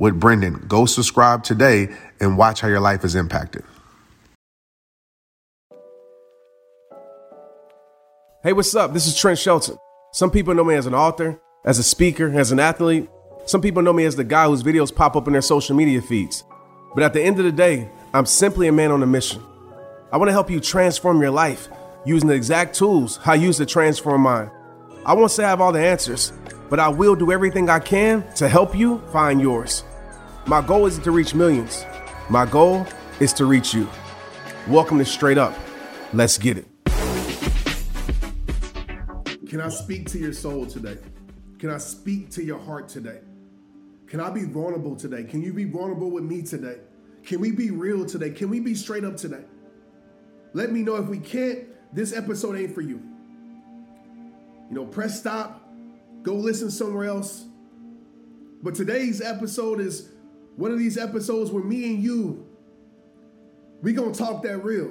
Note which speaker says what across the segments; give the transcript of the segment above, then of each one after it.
Speaker 1: with Brendon. Go subscribe today and watch how your life is impacted.
Speaker 2: Hey, what's up? This is Trent Shelton. Some people know me as an author, as a speaker, as an athlete. Some people know me as the guy whose videos pop up in their social media feeds. But at the end of the day, I'm simply a man on a mission. I want to help you transform your life using the exact tools I use to transform mine. I won't say I have all the answers, but I will do everything I can to help you find yours. My goal isn't to reach millions. My goal is to reach you. Welcome to Straight Up. Let's get it.
Speaker 3: Can I speak to your soul today? Can I speak to your heart today? Can I be vulnerable today? Can you be vulnerable with me today? Can we be real today? Can we be straight up today? Let me know if we can't, this episode ain't for you. You know, press stop, go listen somewhere else. But today's episode is one of these episodes where me and you, we gonna talk that real.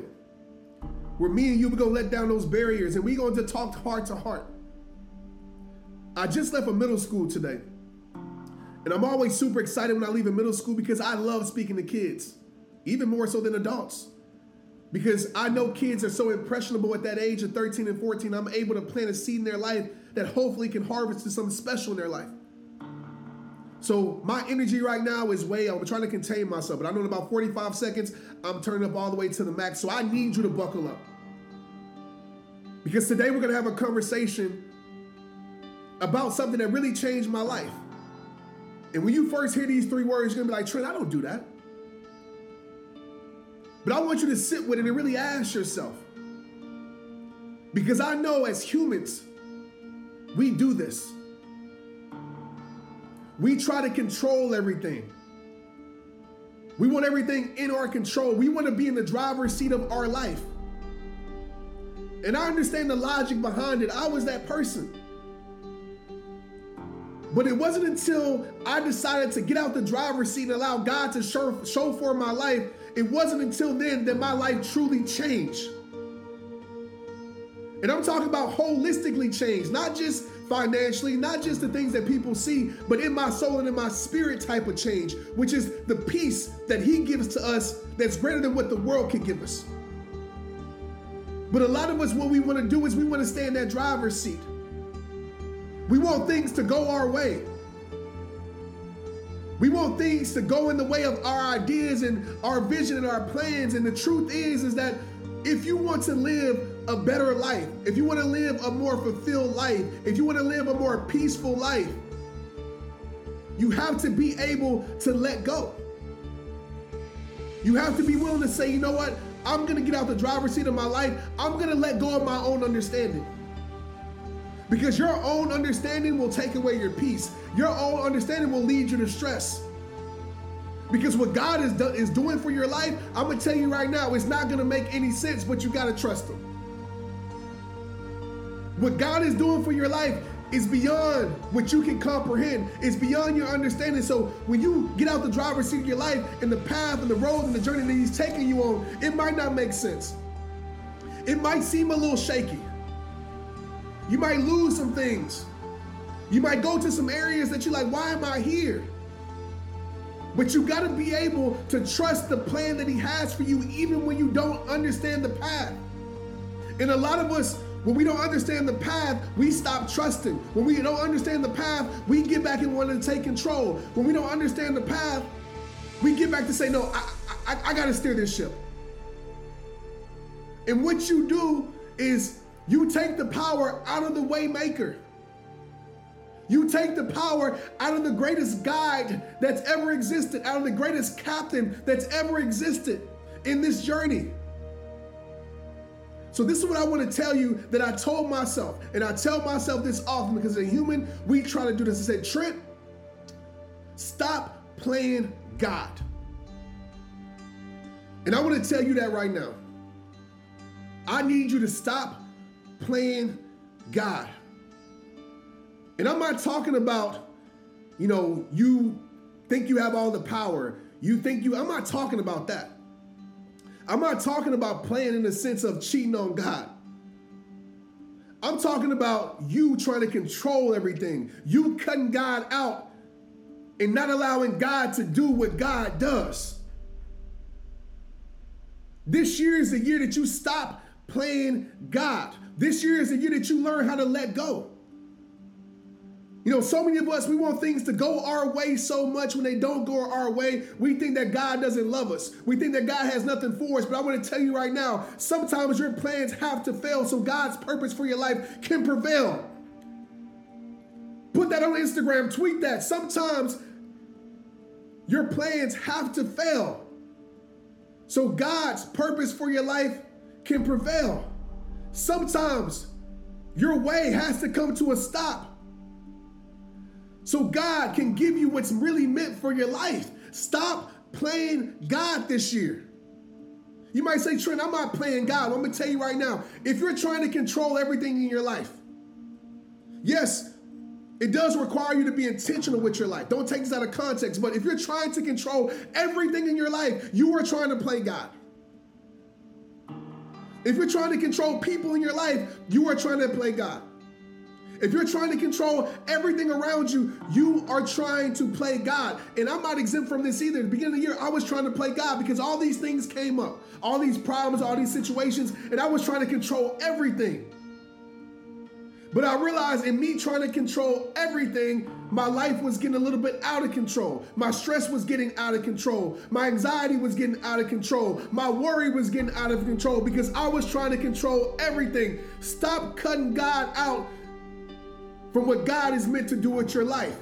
Speaker 3: Where me and you, we gonna let down those barriers and we gonna talk heart to heart. I just left a middle school today. And I'm always super excited when I leave a middle school because I love speaking to kids, even more so than adults. Because I know kids are so impressionable at that age of 13 and 14. I'm able to plant a seed in their life that hopefully can harvest to something special in their life. So my energy right now is way I'm trying to contain myself, but I know in about 45 seconds, I'm turning up all the way to the max. So I need you to buckle up. Because today we're gonna have a conversation about something that really changed my life. And when you first hear these three words, you're gonna be like, Trent, I don't do that. But I want you to sit with it and really ask yourself. Because I know as humans, we do this. We try to control everything. We want everything in our control. We want to be in the driver's seat of our life. And I understand the logic behind it. I was that person. But it wasn't until I decided to get out the driver's seat and allow God to show, show for my life, it wasn't until then that my life truly changed. And I'm talking about holistically changed, not just financially, not just the things that people see, but in my soul and in my spirit type of change, which is the peace that He gives to us that's greater than what the world can give us. But a lot of us, what we want to do is we want to stay in that driver's seat. We want things to go our way. We want things to go in the way of our ideas and our vision and our plans. And the truth is, is that if you want to live a better life, if you want to live a more fulfilled life, if you want to live a more peaceful life, you have to be able to let go. You have to be willing to say, you know what? I'm going to get out the driver's seat of my life. I'm going to let go of my own understanding. Because your own understanding will take away your peace. Your own understanding will lead you to stress. Because what God is, do- is doing for your life, I'm going to tell you right now, it's not going to make any sense, but you got to trust Him. What God is doing for your life is beyond what you can comprehend. It's beyond your understanding. So when you get out the driver's seat of your life and the path and the road and the journey that He's taking you on, it might not make sense. It might seem a little shaky. You might lose some things. You might go to some areas that you're like, why am I here? But you got to be able to trust the plan that He has for you, even when you don't understand the path. And a lot of us, when we don't understand the path, we stop trusting. When we don't understand the path, we get back and want to take control. When we don't understand the path, we get back to say, no, I, I, I got to steer this ship. And what you do is you take the power out of the waymaker. You take the power out of the greatest guide that's ever existed, out of the greatest captain that's ever existed in this journey. So, this is what I want to tell you that I told myself, and I tell myself this often because as a human, we try to do this. I said, Trent, stop playing God. And I want to tell you that right now. I need you to stop playing God. And I'm not talking about, you know, you think you have all the power. You think you, I'm not talking about that. I'm not talking about playing in the sense of cheating on God. I'm talking about you trying to control everything, you cutting God out and not allowing God to do what God does. This year is the year that you stop playing God. This year is the year that you learn how to let go. You know, so many of us, we want things to go our way so much when they don't go our way. We think that God doesn't love us. We think that God has nothing for us. But I want to tell you right now sometimes your plans have to fail so God's purpose for your life can prevail. Put that on Instagram, tweet that. Sometimes your plans have to fail so God's purpose for your life can prevail. Sometimes your way has to come to a stop so God can give you what's really meant for your life. Stop playing God this year. You might say, Trent, I'm not playing God. I'm going to tell you right now if you're trying to control everything in your life, yes, it does require you to be intentional with your life. Don't take this out of context, but if you're trying to control everything in your life, you are trying to play God. If you're trying to control people in your life, you are trying to play God. If you're trying to control everything around you, you are trying to play God. And I'm not exempt from this either. At the beginning of the year, I was trying to play God because all these things came up, all these problems, all these situations, and I was trying to control everything. But I realized in me trying to control everything, my life was getting a little bit out of control. My stress was getting out of control. My anxiety was getting out of control. My worry was getting out of control because I was trying to control everything. Stop cutting God out from what God is meant to do with your life.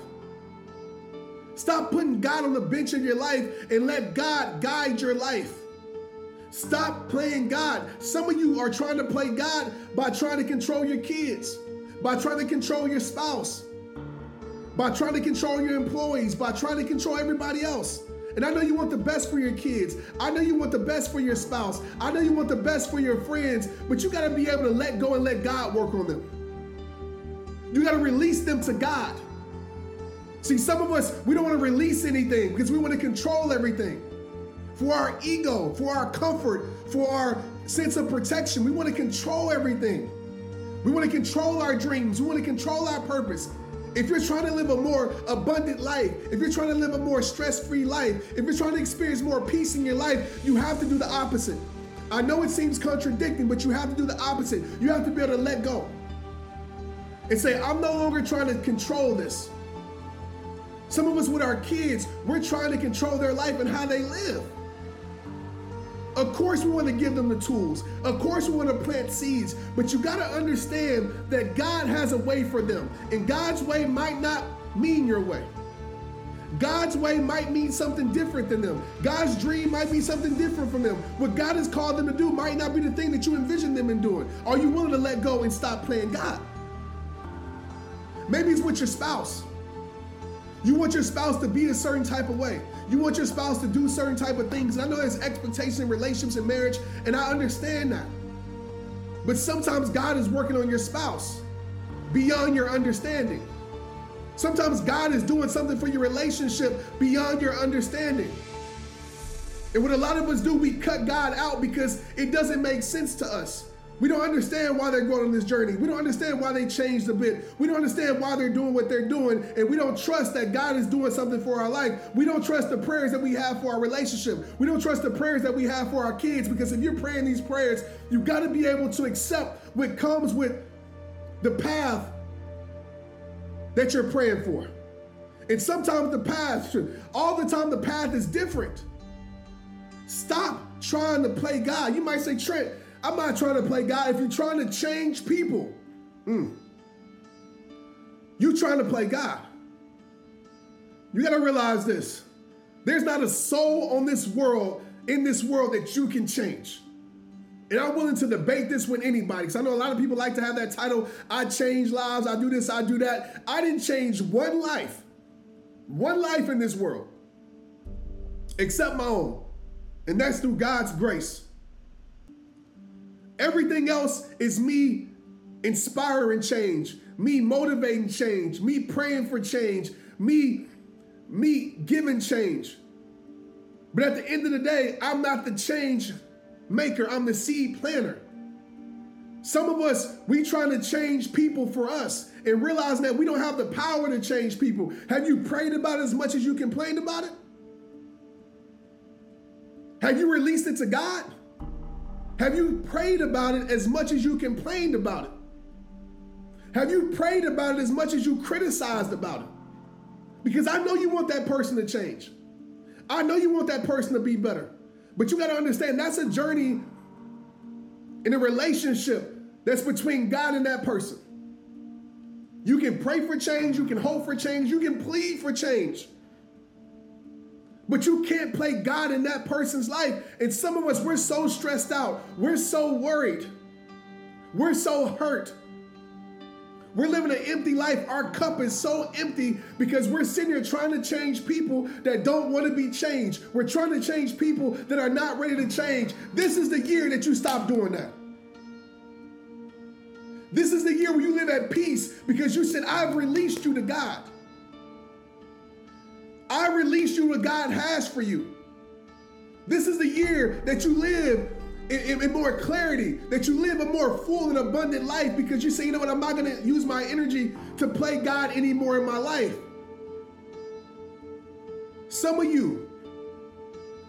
Speaker 3: Stop putting God on the bench in your life and let God guide your life. Stop playing God. Some of you are trying to play God by trying to control your kids, by trying to control your spouse, by trying to control your employees, by trying to control everybody else. And I know you want the best for your kids. I know you want the best for your spouse. I know you want the best for your friends, but you got to be able to let go and let God work on them. You got to release them to God. See, some of us, we don't want to release anything because we want to control everything. For our ego, for our comfort, for our sense of protection, we want to control everything. We want to control our dreams. We want to control our purpose. If you're trying to live a more abundant life, if you're trying to live a more stress free life, if you're trying to experience more peace in your life, you have to do the opposite. I know it seems contradicting, but you have to do the opposite. You have to be able to let go and say, I'm no longer trying to control this. Some of us with our kids, we're trying to control their life and how they live. Of course, we want to give them the tools. Of course, we want to plant seeds. But you got to understand that God has a way for them. And God's way might not mean your way. God's way might mean something different than them. God's dream might be something different from them. What God has called them to do might not be the thing that you envision them in doing. Are you willing to let go and stop playing God? Maybe it's with your spouse. You want your spouse to be a certain type of way. You want your spouse to do certain type of things. And I know there's expectation in relationships and marriage, and I understand that. But sometimes God is working on your spouse beyond your understanding. Sometimes God is doing something for your relationship beyond your understanding. And what a lot of us do, we cut God out because it doesn't make sense to us. We don't understand why they're going on this journey. We don't understand why they changed a bit. We don't understand why they're doing what they're doing. And we don't trust that God is doing something for our life. We don't trust the prayers that we have for our relationship. We don't trust the prayers that we have for our kids because if you're praying these prayers, you've got to be able to accept what comes with the path that you're praying for. And sometimes the path, all the time, the path is different. Stop trying to play God. You might say, Trent, I'm not trying to play God. If you're trying to change people, mm, you trying to play God. You got to realize this. There's not a soul on this world, in this world, that you can change. And I'm willing to debate this with anybody because I know a lot of people like to have that title I change lives, I do this, I do that. I didn't change one life, one life in this world, except my own. And that's through God's grace. Everything else is me inspiring change, me motivating change, me praying for change, me me giving change. But at the end of the day, I'm not the change maker, I'm the seed planter. Some of us, we trying to change people for us and realizing that we don't have the power to change people. Have you prayed about it as much as you complained about it? Have you released it to God? Have you prayed about it as much as you complained about it? Have you prayed about it as much as you criticized about it? Because I know you want that person to change. I know you want that person to be better. But you got to understand that's a journey in a relationship that's between God and that person. You can pray for change, you can hope for change, you can plead for change. But you can't play God in that person's life. And some of us, we're so stressed out, we're so worried, we're so hurt we're living an empty life. Our cup is so empty because we're sitting here trying to change people that don't want to be changed. We're trying to change people that are not ready to change. This is the year that you stop doing that. This is the year where you live at peace because you said, I've released you to God. I released you what God has for you. This is the year that you live in, in, more clarity, that you live a more full and abundant life because you say, you know what, I'm not going to use my energy to play God anymore in my life. Some of you,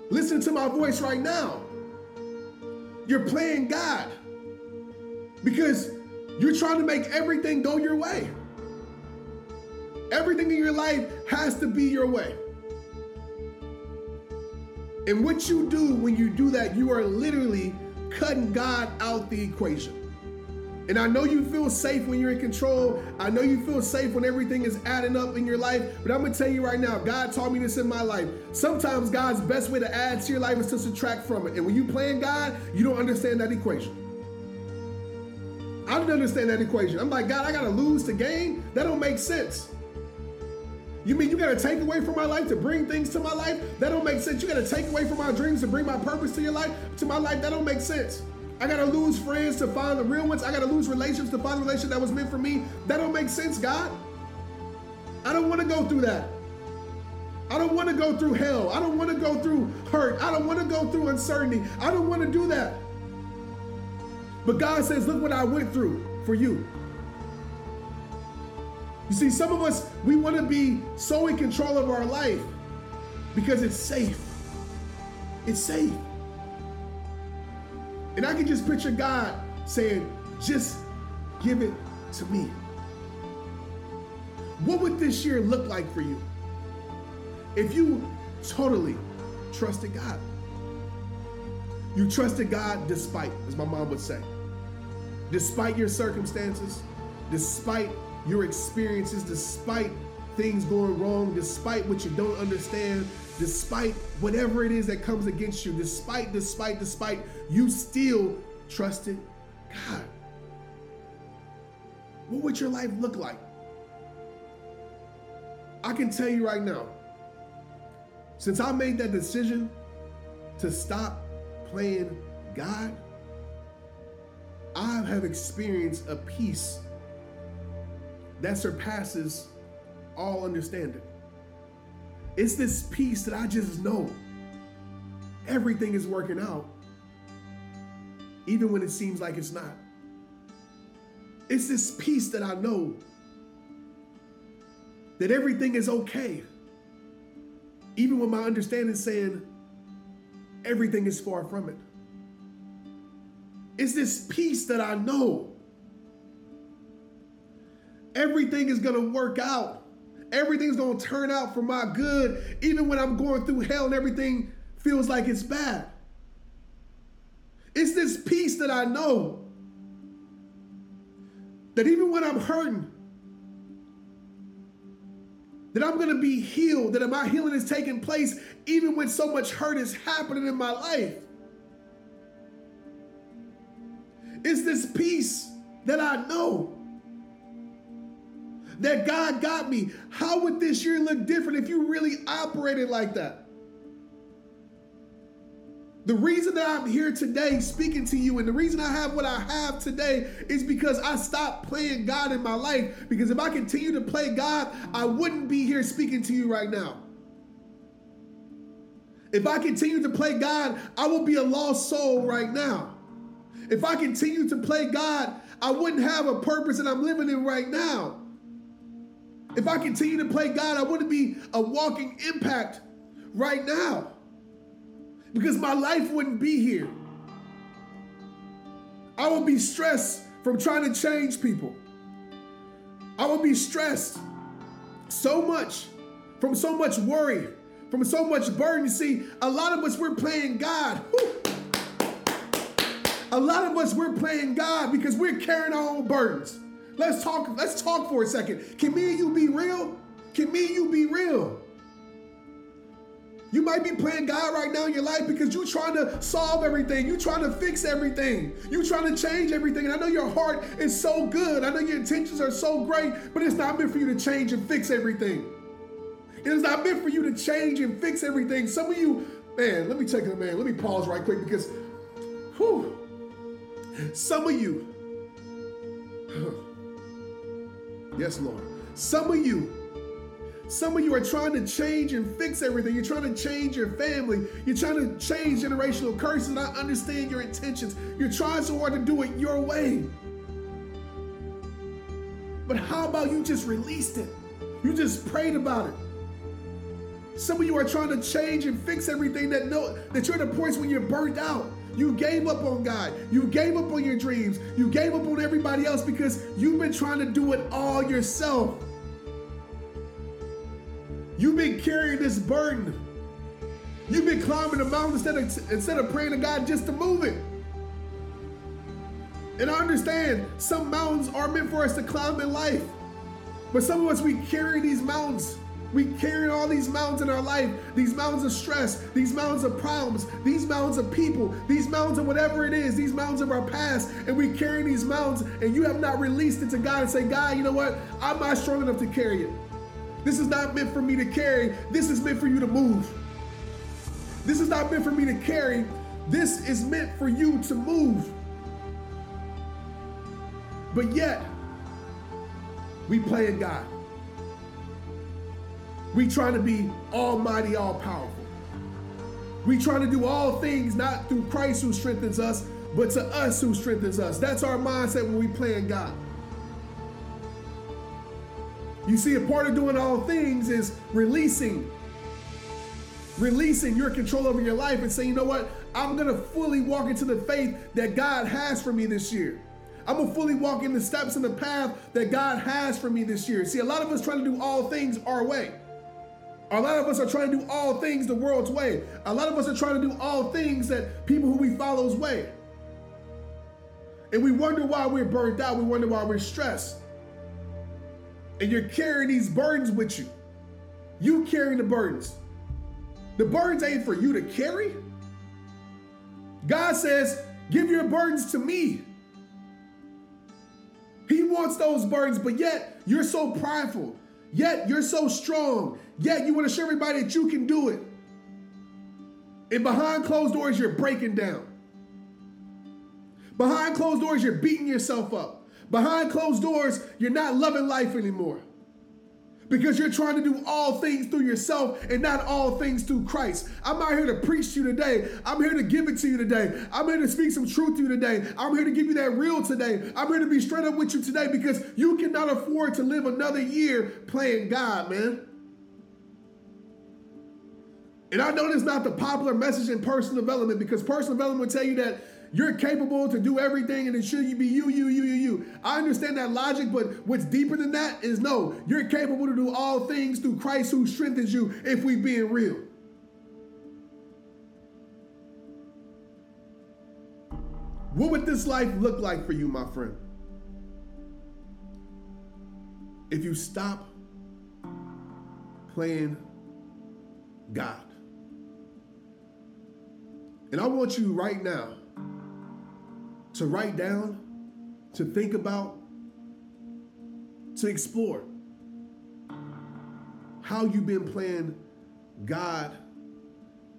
Speaker 3: listen to my voice right now. You're playing God because you're trying to make everything go your way. Everything in your life has to be your way. And what you do when you do that, you are literally cutting God out the equation. And I know you feel safe when you're in control. I know you feel safe when everything is adding up in your life. But I'm going to tell you right now, God taught me this in my life. Sometimes God's best way to add to your life is to subtract from it. And when you playing God, you don't understand that equation. I don't understand that equation. I'm like, God, I got to lose to gain? That don't make sense. You mean you got to take away from my life to bring things to my life? That don't make sense. You got to take away from my dreams to bring my purpose to your life, to my life. That don't make sense. I got to lose friends to find the real ones. I got to lose relationships to find the relationship that was meant for me. That don't make sense, God. I don't want to go through that. I don't want to go through hell. I don't want to go through hurt. I don't want to go through uncertainty. I don't want to do that. But God says, look what I went through for you. You see, some of us, we want to be so in control of our life because it's safe. It's safe. And I can just picture God saying, just give it to me. What would this year look like for you if you totally trusted God? You trusted God despite, as my mom would say, despite your circumstances, despite your experiences, despite things going wrong, despite what you don't understand, despite whatever it is that comes against you, despite, despite, despite, you still trusted God. What would your life look like? I can tell you right now, since I made that decision to stop playing God, I have experienced a peace that surpasses all understanding. It's this peace that I just know everything is working out, even when it seems like it's not. It's this peace that I know that everything is okay, even when my understanding is saying everything is far from it. It's this peace that I know everything is going to work out everything's going to turn out for my good, even when I'm going through hell and everything feels like it's bad. It's this peace that I know that even when I'm hurting, that I'm going to be healed, that my healing is taking place even when so much hurt is happening in my life. It's this peace that I know that God got me. How would this year look different if you really operated like that? The reason that I'm here today speaking to you and the reason I have what I have today is because I stopped playing God in my life. Because if I continue to play God, I wouldn't be here speaking to you right now. If I continue to play God, I will be a lost soul right now. If I continue to play God, I wouldn't have a purpose that I'm living in right now. If I continue to play God, I wouldn't be a walking impact right now because my life wouldn't be here. I would be stressed from trying to change people. I would be stressed so much from so much worry, from so much burden. You see, a lot of us, we're playing God. Whew. A lot of us, we're playing God because we're carrying our own burdens. Let's talk, let's talk for a second. Can me and you be real? Can me and you be real? You might be playing God right now in your life because you're trying to solve everything. You're trying to fix everything. You're trying to change everything. And I know your heart is so good. I know your intentions are so great, but it's not meant for you to change and fix everything. It is not meant for you to change and fix everything. Some of you, man, let me take it, man. Let me pause right quick because, whew, some of you, yes, Lord, some of you some of you are trying to change and fix everything. You're trying to change your family. You're trying to change generational curses. I understand your intentions. You're trying so hard to do it your way. But how about you just released it? You just prayed about it. Some of you are trying to change and fix everything that know that you're at the points when you're burnt out. You gave up on God. You gave up on your dreams. You gave up on everybody else because you've been trying to do it all yourself. You've been carrying this burden. You've been climbing the mountain instead of, instead of praying to God just to move it. And I understand some mountains are meant for us to climb in life. But some of us, we carry these mountains. We carry all these mountains in our life, these mountains of stress, these mountains of problems, these mountains of people, these mountains of whatever it is, these mountains of our past, and we carry these mountains, and you have not released it to God and say, God, you know what? I'm not strong enough to carry it. This is not meant for me to carry. This is meant for you to move. This is not meant for me to carry. This is meant for you to move. But yet, we playing God. We trying to be almighty, all powerful. We trying to do all things not through Christ who strengthens us, but to us who strengthens us. That's our mindset when we playing God. You see, a part of doing all things is releasing. Releasing your control over your life and saying, you know what? I'm going to fully walk into the faith that God has for me this year. I'm going to fully walk in the steps and the path that God has for me this year. See, a lot of us trying to do all things our way. A lot of us are trying to do all things the world's way. A lot of us are trying to do all things that people who we follow's way. And we wonder why we're burned out. We wonder why we're stressed and you're carrying these burdens with you. You carrying the burdens. The burdens ain't for you to carry. God says, Give your burdens to me. He wants those burdens, but yet you're so prideful. Yet you're so strong. Yet you want to show everybody that you can do it. And behind closed doors, you're breaking down. Behind closed doors, you're beating yourself up. Behind closed doors, you're not loving life anymore. Because you're trying to do all things through yourself and not all things through Christ. I'm not here to preach to you today. I'm here to give it to you today. I'm here to speak some truth to you today. I'm here to give you that real today. I'm here to be straight up with you today because you cannot afford to live another year playing God, man. And I know this is not the popular message in personal development because personal development will tell you that you're capable to do everything and it should be you, you, you, you, you. I understand that logic, but what's deeper than that is no, you're capable to do all things through Christ who strengthens you if we being real. What would this life look like for you, my friend? If you stop playing God. And I want you right now to write down, to think about, to explore how you've been playing God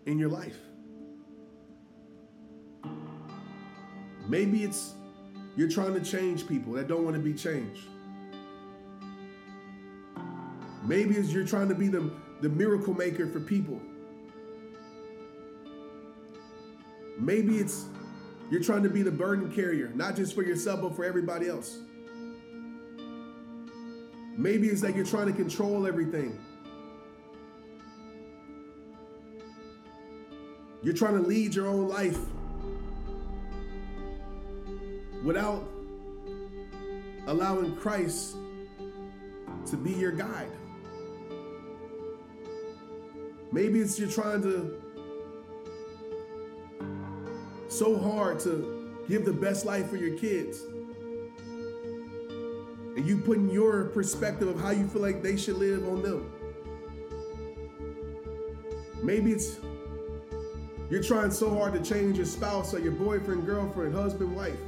Speaker 3: in your life. Maybe it's you're trying to change people that don't want to be changed. Maybe it's you're trying to be the, the miracle maker for people. Maybe it's you're trying to be the burden carrier, not just for yourself, but for everybody else. Maybe it's that you're trying to control everything. You're trying to lead your own life without allowing Christ to be your guide. Maybe it's you're trying to so hard to give the best life for your kids. And you putting your perspective of how you feel like they should live on them. Maybe it's you're trying so hard to change your spouse or your boyfriend, girlfriend, husband, wife.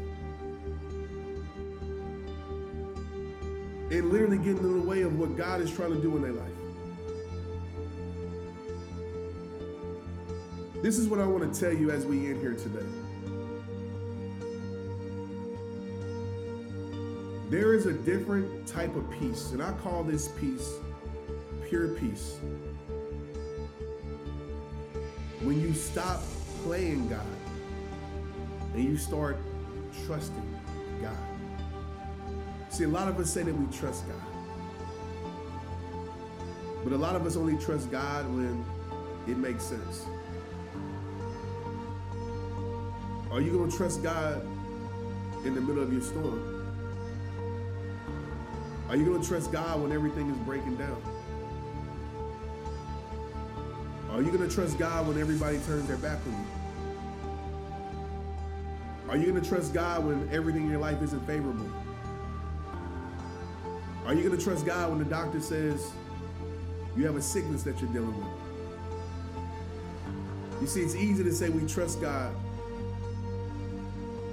Speaker 3: And literally getting in the way of what God is trying to do in their life. This is what I want to tell you as we end here today. There is a different type of peace, and I call this peace pure peace. When you stop playing God and you start trusting God. See, a lot of us say that we trust God. But a lot of us only trust God when it makes sense. Are you going to trust God in the middle of your storm? Are you going to trust God when everything is breaking down? Are you going to trust God when everybody turns their back on you? Are you going to trust God when everything in your life isn't favorable? Are you going to trust God when the doctor says you have a sickness that you're dealing with? You see, it's easy to say we trust God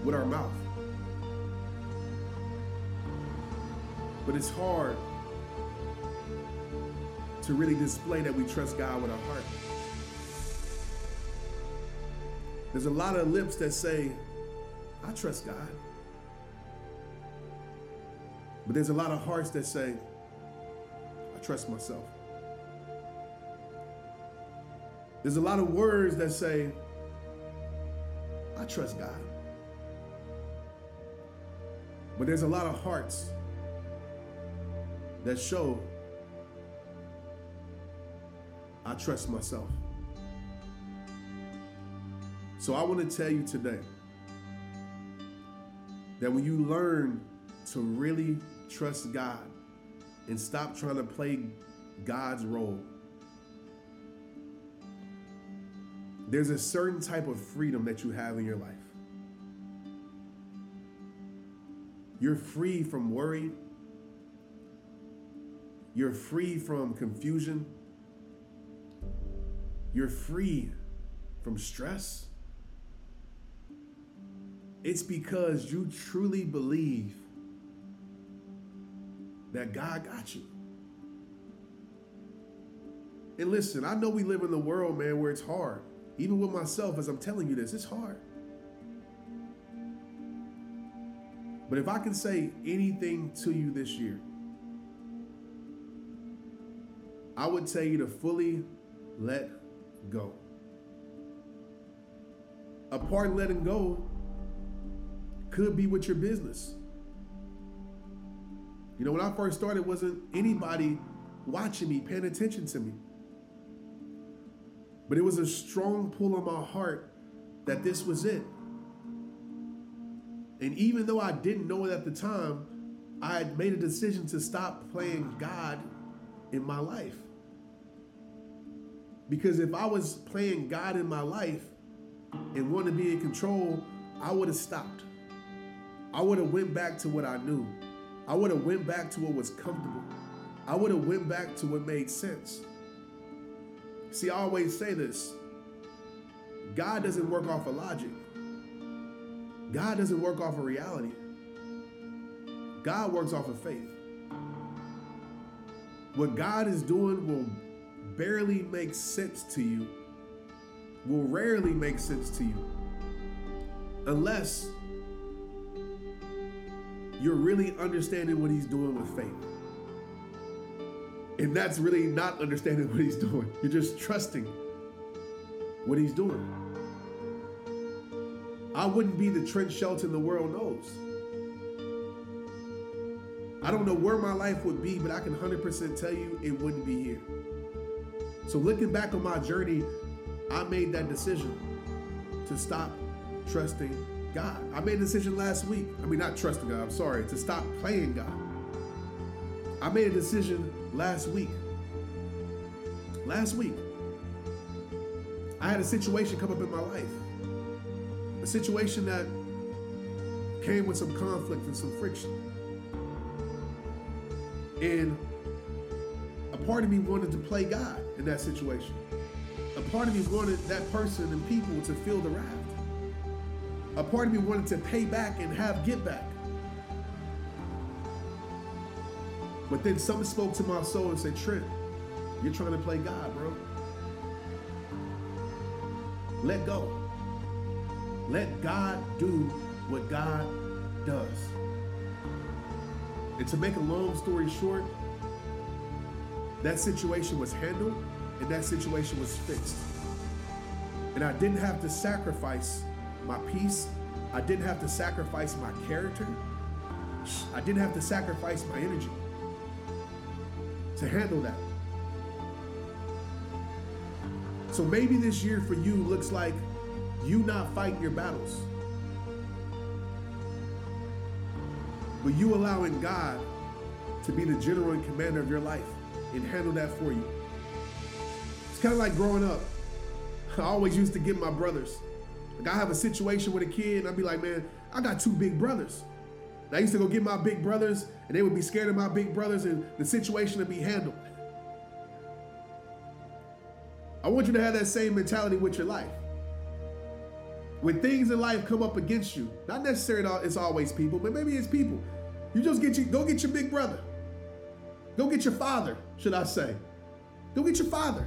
Speaker 3: with our mouth. But it's hard to really display that we trust God with our heart. There's a lot of lips that say, I trust God. But there's a lot of hearts that say, I trust myself. There's a lot of words that say, I trust God. But there's a lot of hearts that show I trust myself. So I want to tell you today that when you learn to really trust God and stop trying to play God's role, there's a certain type of freedom that you have in your life. You're free from worry. You're free from confusion. You're free from stress. It's because you truly believe that God got you. And listen, I know we live in the world, man, where it's hard. Even with myself, as I'm telling you this, it's hard. But if I can say anything to you this year, I would tell you to fully let go. A part letting go could be with your business. You know, when I first started, wasn't anybody watching me, paying attention to me. But it was a strong pull on my heart that this was it. And even though I didn't know it at the time, I had made a decision to stop playing God in my life. Because if I was playing God in my life and wanted to be in control, I would have stopped. I would have went back to what I knew. I would have went back to what was comfortable. I would have went back to what made sense. See, I always say this. God doesn't work off of logic. God doesn't work off of reality. God works off of faith. What God is doing will barely make sense to you, will rarely make sense to you, unless you're really understanding what He's doing with faith. And that's really not understanding what He's doing. You're just trusting what He's doing. I wouldn't be the Trent Shelton the world knows. I don't know where my life would be, but I can 100% tell you it wouldn't be here. So, looking back on my journey, I made that decision to stop trusting God. I made a decision last week. I mean, not trusting God, I'm sorry, to stop playing God. I made a decision last week. Last week, I had a situation come up in my life. A situation that came with some conflict and some friction. And a part of me wanted to play God in that situation. A part of me wanted that person and people to feel the wrath. A part of me wanted to pay back and have get back. But then something spoke to my soul and said, Trent, you're trying to play God, bro. Let go. Let God do what God does. And to make a long story short, that situation was handled and that situation was fixed. And I didn't have to sacrifice my peace. I didn't have to sacrifice my character. I didn't have to sacrifice my energy to handle that. So maybe this year for you looks like you not fighting your battles. But you allowing God to be the general and commander of your life and handle that for you. It's kind of like growing up. I always used to get my brothers. Like I have a situation with a kid, and I'd be like, man, I got two big brothers. And I used to go get my big brothers, and they would be scared of my big brothers, and the situation would be handled. I want you to have that same mentality with your life. When things in life come up against you, not necessarily it's always people, but maybe it's people. You just get you go get your big brother. Go get your father, should I say. Go get your father.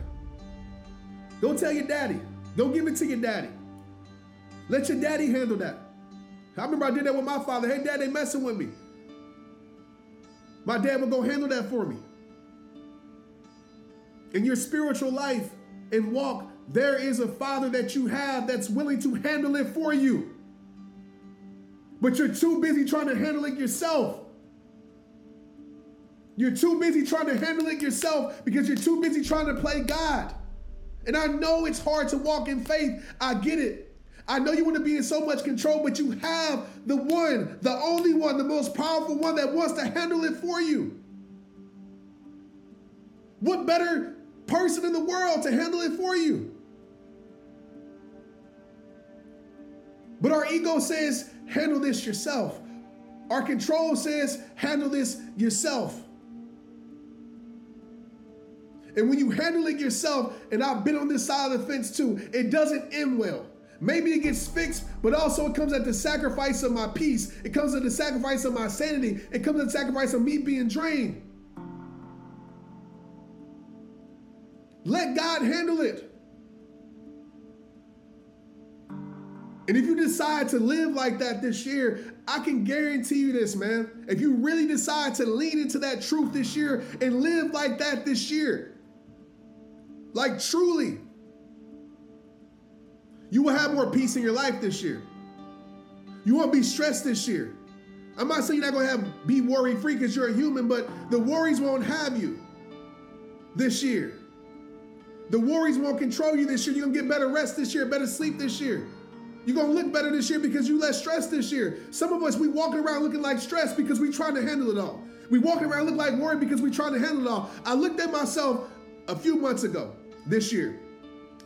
Speaker 3: Go tell your daddy. Go give it to your daddy. Let your daddy handle that. I remember I did that with my father. Hey, dad, they messing with me. My dad would go handle that for me. In your spiritual life and walk, there is a father that you have that's willing to handle it for you. But you're too busy trying to handle it yourself. You're too busy trying to handle it yourself because you're too busy trying to play God. And I know it's hard to walk in faith. I get it. I know you want to be in so much control, but you have the one, the only one, the most powerful one that wants to handle it for you. What better person in the world to handle it for you? But our ego says, handle this yourself. Our control says, handle this yourself. And when you handle it yourself, and I've been on this side of the fence too, it doesn't end well. Maybe it gets fixed, but also it comes at the sacrifice of my peace. It comes at the sacrifice of my sanity. It comes at the sacrifice of me being drained. Let God handle it. And if you decide to live like that this year, I can guarantee you this, man. If you really decide to lean into that truth this year and live like that this year, like truly, you will have more peace in your life this year. You won't be stressed this year. I'm not saying you're not gonna have be worry free because you're a human, but the worries won't have you this year. The worries won't control you this year. You're gonna get better rest this year, better sleep this year. You're gonna look better this year because you less stressed this year. Some of us we walking around looking like stressed because we trying to handle it all. We walking around look like worried because we trying to handle it all. I looked at myself a few months ago this year.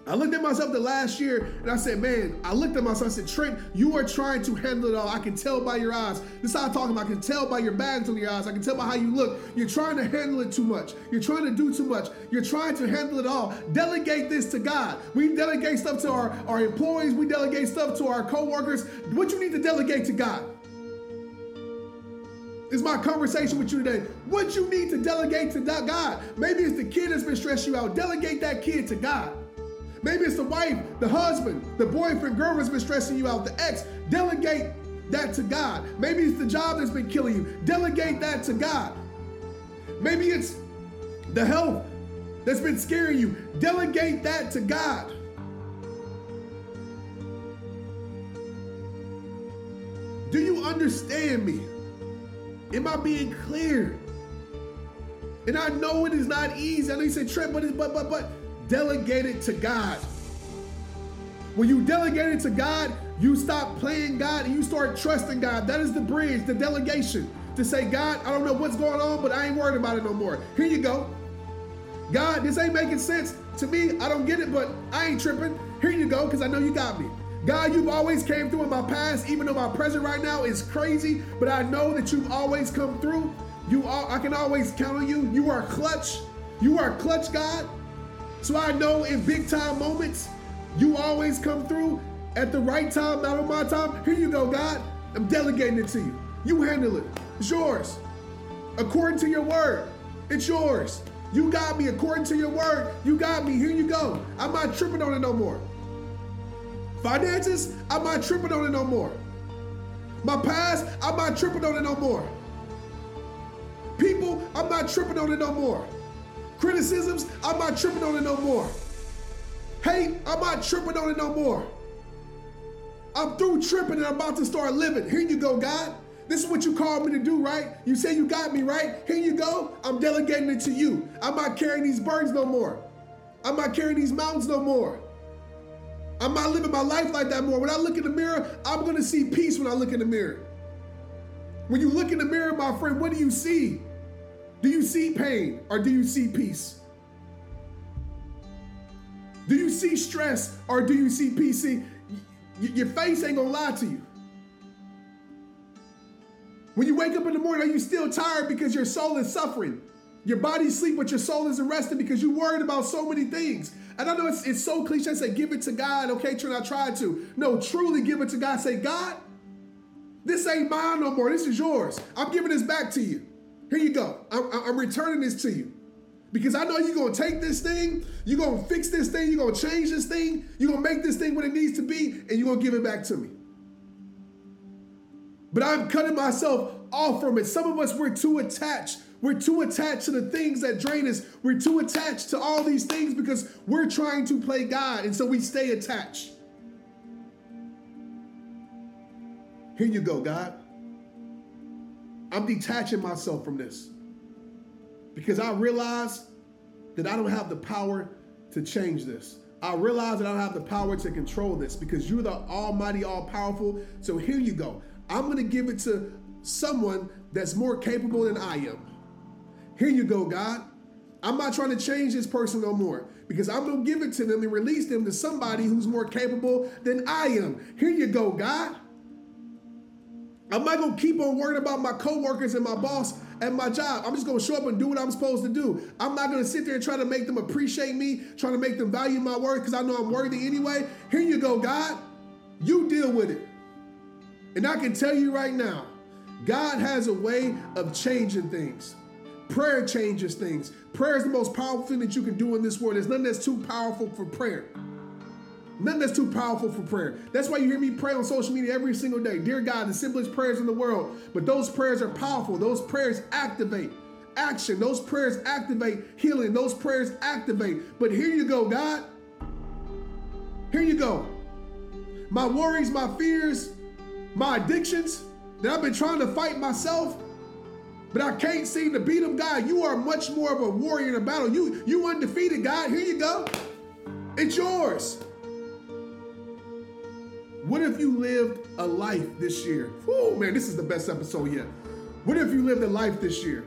Speaker 3: I looked at myself the last year and I said, man, I looked at myself, I said, Trent, you are trying to handle it all. I can tell by your eyes. This is how I'm talking about. I can tell by your bags on your eyes. I can tell by how you look. You're trying to handle it too much. You're trying to do too much. You're trying to handle it all. Delegate this to God. We delegate stuff to our, our employees. We delegate stuff to our co-workers. What you need to delegate to God is my conversation with you today. What you need to delegate to God. Maybe it's the kid that's been stressing you out. Delegate that kid to God. Maybe it's the wife, the husband, the boyfriend, girl that's been stressing you out, the ex. Delegate that to God. Maybe it's the job that's been killing you. Delegate that to God. Maybe it's the health that's been scaring you. Delegate that to God. Do you understand me? Am I being clear? And I know it is not easy. I know you say Trent, but but but but delegate it to God. When you delegate it to God, you stop playing God and you start trusting God. That is the bridge, the delegation to say, God, I don't know what's going on, but I ain't worried about it no more. Here you go. God, this ain't making sense to me. I don't get it, but I ain't tripping. Here you go, because I know you got me. God, you've always came through in my past, even though my present right now is crazy, but I know that you've always come through. You are, I can always count on you. You are clutch. You are clutch, God. So I know in big time moments, you always come through at the right time, not on my time. Here you go, God. I'm delegating it to you. You handle it. It's yours. According to your word, it's yours. You got me according to your word. You got me. Here you go. I'm not tripping on it no more. Finances, I'm not tripping on it no more. My past, I'm not tripping on it no more. People, I'm not tripping on it no more. Criticisms, I'm not tripping on it no more. Hate, I'm not tripping on it no more. I'm through tripping and I'm about to start living. Here you go, God. This is what you called me to do, right? You say you got me, right? Here you go. I'm delegating it to you. I'm not carrying these burdens no more. I'm not carrying these mountains no more. I'm not living my life like that more. When I look in the mirror, I'm going to see peace when I look in the mirror. When you look in the mirror, my friend, what do you see? Do you see pain or do you see peace? Do you see stress or do you see peace? See, your face ain't gonna lie to you. When you wake up in the morning, are you still tired because your soul is suffering? Your body's sleep, but your soul isn't resting because you're worried about so many things. And I know it's, it's so cliche to say, give it to God. Okay, Trent, I tried to. No, truly give it to God. Say, God, this ain't mine no more. This is yours. I'm giving this back to you. Here you go. I'm, I'm returning this to you. Because I know you're going to take this thing, you're going to fix this thing, you're going to change this thing, you're going to make this thing what it needs to be, and you're going to give it back to me. But I'm cutting myself off from it. Some of us, we're too attached. We're too attached to the things that drain us. We're too attached to all these things because we're trying to play God, and so we stay attached. Here you go, God. I'm detaching myself from this because I realize that I don't have the power to change this. I realize that I don't have the power to control this because you're the almighty, all powerful. So here you go. I'm going to give it to someone that's more capable than I am. Here you go, God. I'm not trying to change this person no more because I'm going to give it to them and release them to somebody who's more capable than I am. Here you go, God. I'm not gonna keep on worrying about my coworkers and my boss at my job. I'm just gonna show up and do what I'm supposed to do. I'm not gonna sit there and try to make them appreciate me, trying to make them value my work because I know I'm worthy anyway. Here you go, God. You deal with it. And I can tell you right now, God has a way of changing things. Prayer changes things. Prayer is the most powerful thing that you can do in this world. There's nothing that's too powerful for prayer. Nothing that's too powerful for prayer. That's why you hear me pray on social media every single day. Dear God, the simplest prayers in the world. But those prayers are powerful. Those prayers activate action. Those prayers activate healing. Those prayers activate. But here you go, God. Here you go. My worries, my fears, my addictions that I've been trying to fight myself, but I can't seem to beat them. God, you are much more of a warrior in a battle. You, you undefeated, God. Here you go. It's yours. What if you lived a life this year? Oh man, this is the best episode yet. What if you lived a life this year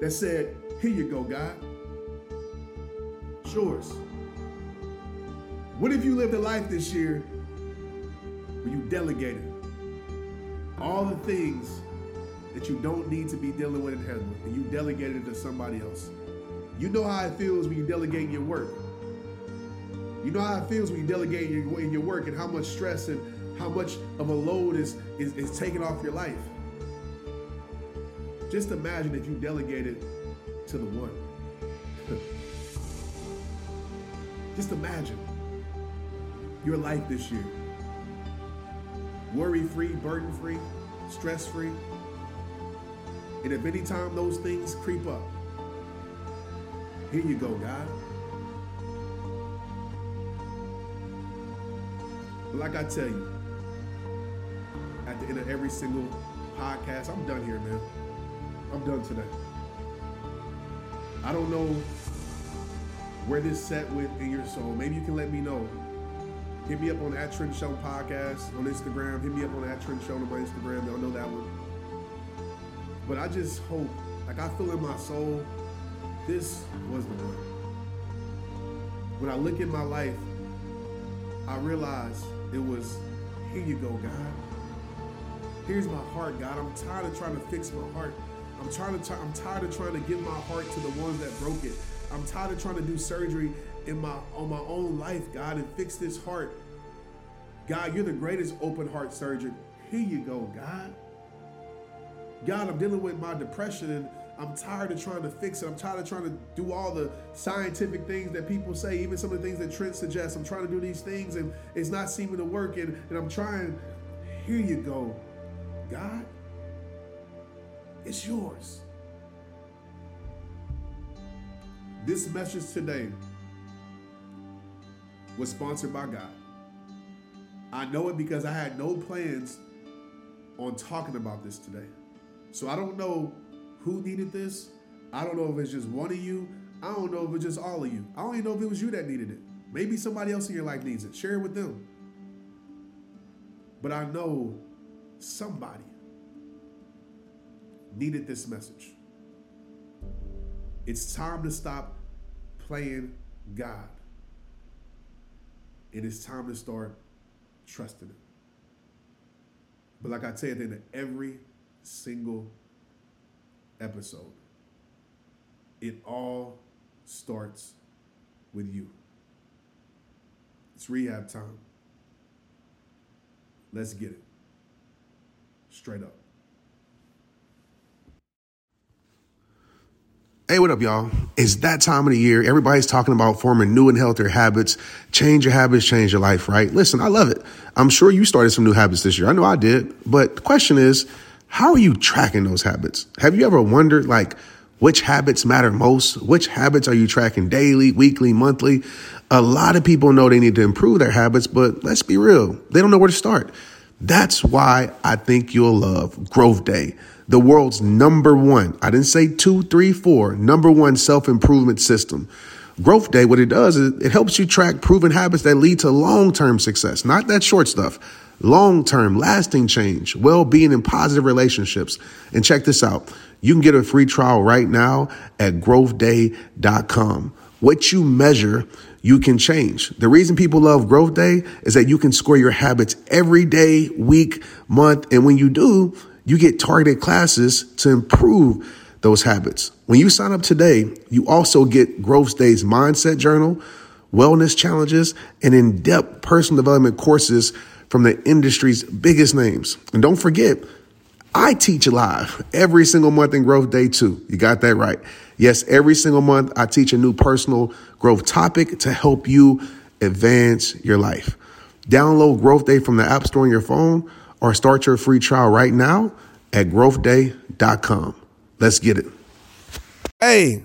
Speaker 3: that said, Here you go, God? It's yours. What if you lived a life this year where you delegated all the things that you don't need to be dealing with in heaven and you delegate it to somebody else? You know how it feels when you delegate your work. You know how it feels when you delegate your, in your work and how much stress and how much of a load is, is, is taken off your life. Just imagine if you delegated to the one. Just imagine your life this year. Worry free, burden free, stress free. And if any time those things creep up, here you go, God. Like I tell you, at the end of every single podcast, I'm done here, man. I'm done today. I don't know where this set with in your soul. Maybe you can let me know. Hit me up on at Trent Shelton Podcast on Instagram. Hit me up on at Trent Shelton on my Instagram. Y'all know that one. But I just hope, like I feel in my soul, this was the one. When I look at my life, I realize it was, here you go, God. Here's my heart, God. I'm tired of trying to fix my heart. I'm trying to. i I'm tired of trying to give my heart to the ones that broke it. I'm tired of trying to do surgery in my on my own life, God, and fix this heart. God, you're the greatest open heart surgeon. Here you go, God. God, I'm dealing with my depression and I'm tired of trying to fix it. I'm tired of trying to do all the scientific things that people say, even some of the things that Trent suggests. I'm trying to do these things and it's not seeming to work. And, and I'm trying. Here you go, God. It's yours. This message today was sponsored by God. I know it because I had no plans on talking about this today. So I don't know who needed this. I don't know if it's just one of you. I don't know if it's just all of you. I don't even know if it was you that needed it. Maybe somebody else in your life needs it. Share it with them. But I know somebody needed this message. It's time to stop playing God. And It is time to start trusting Him. But like I you at the end of every single episode, it all starts with you. It's rehab time. Let's get it. Straight up.
Speaker 1: Hey, what up, y'all? It's that time of the year. Everybody's talking about forming new and healthier habits. Change your habits, change your life, right? Listen, I love it. I'm sure you started some new habits this year. I know I did. But the question is, how are you tracking those habits? Have you ever wondered, like, which habits matter most? Which habits are you tracking daily, weekly, monthly? A lot of people know they need to improve their habits, but let's be real. They don't know where to start. That's why I think you'll love Growth Day the world's number one, I didn't say two, three, four, number one self improvement system. Growth Day, what it does is it helps you track proven habits that lead to long term success, not that short stuff. Long term, lasting change, well being, and positive relationships. And check this out you can get a free trial right now at growthday.com. What you measure, you can change. The reason people love Growth Day is that you can score your habits every day, week, month. And when you do, you get targeted classes to improve those habits. When you sign up today, you also get Growth Day's Mindset Journal, wellness challenges, and in depth personal development courses from the industry's biggest names. And don't forget, I teach live every single month in Growth Day too. You got that right. Yes, every single month I teach a new personal growth topic to help you advance your life. Download Growth Day from the App Store on your phone or start your free trial right now at growthday.com. Let's get it.
Speaker 2: Hey,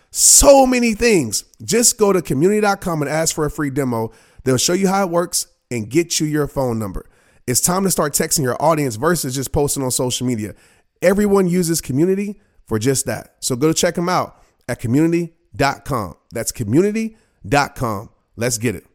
Speaker 2: so many things. Just go to community.com and ask for a free demo. They'll show you how it works and get you your phone number. It's time to start texting your audience versus just posting on social media. Everyone uses community for just that. So go to check them out at community.com. That's community.com. Let's get it.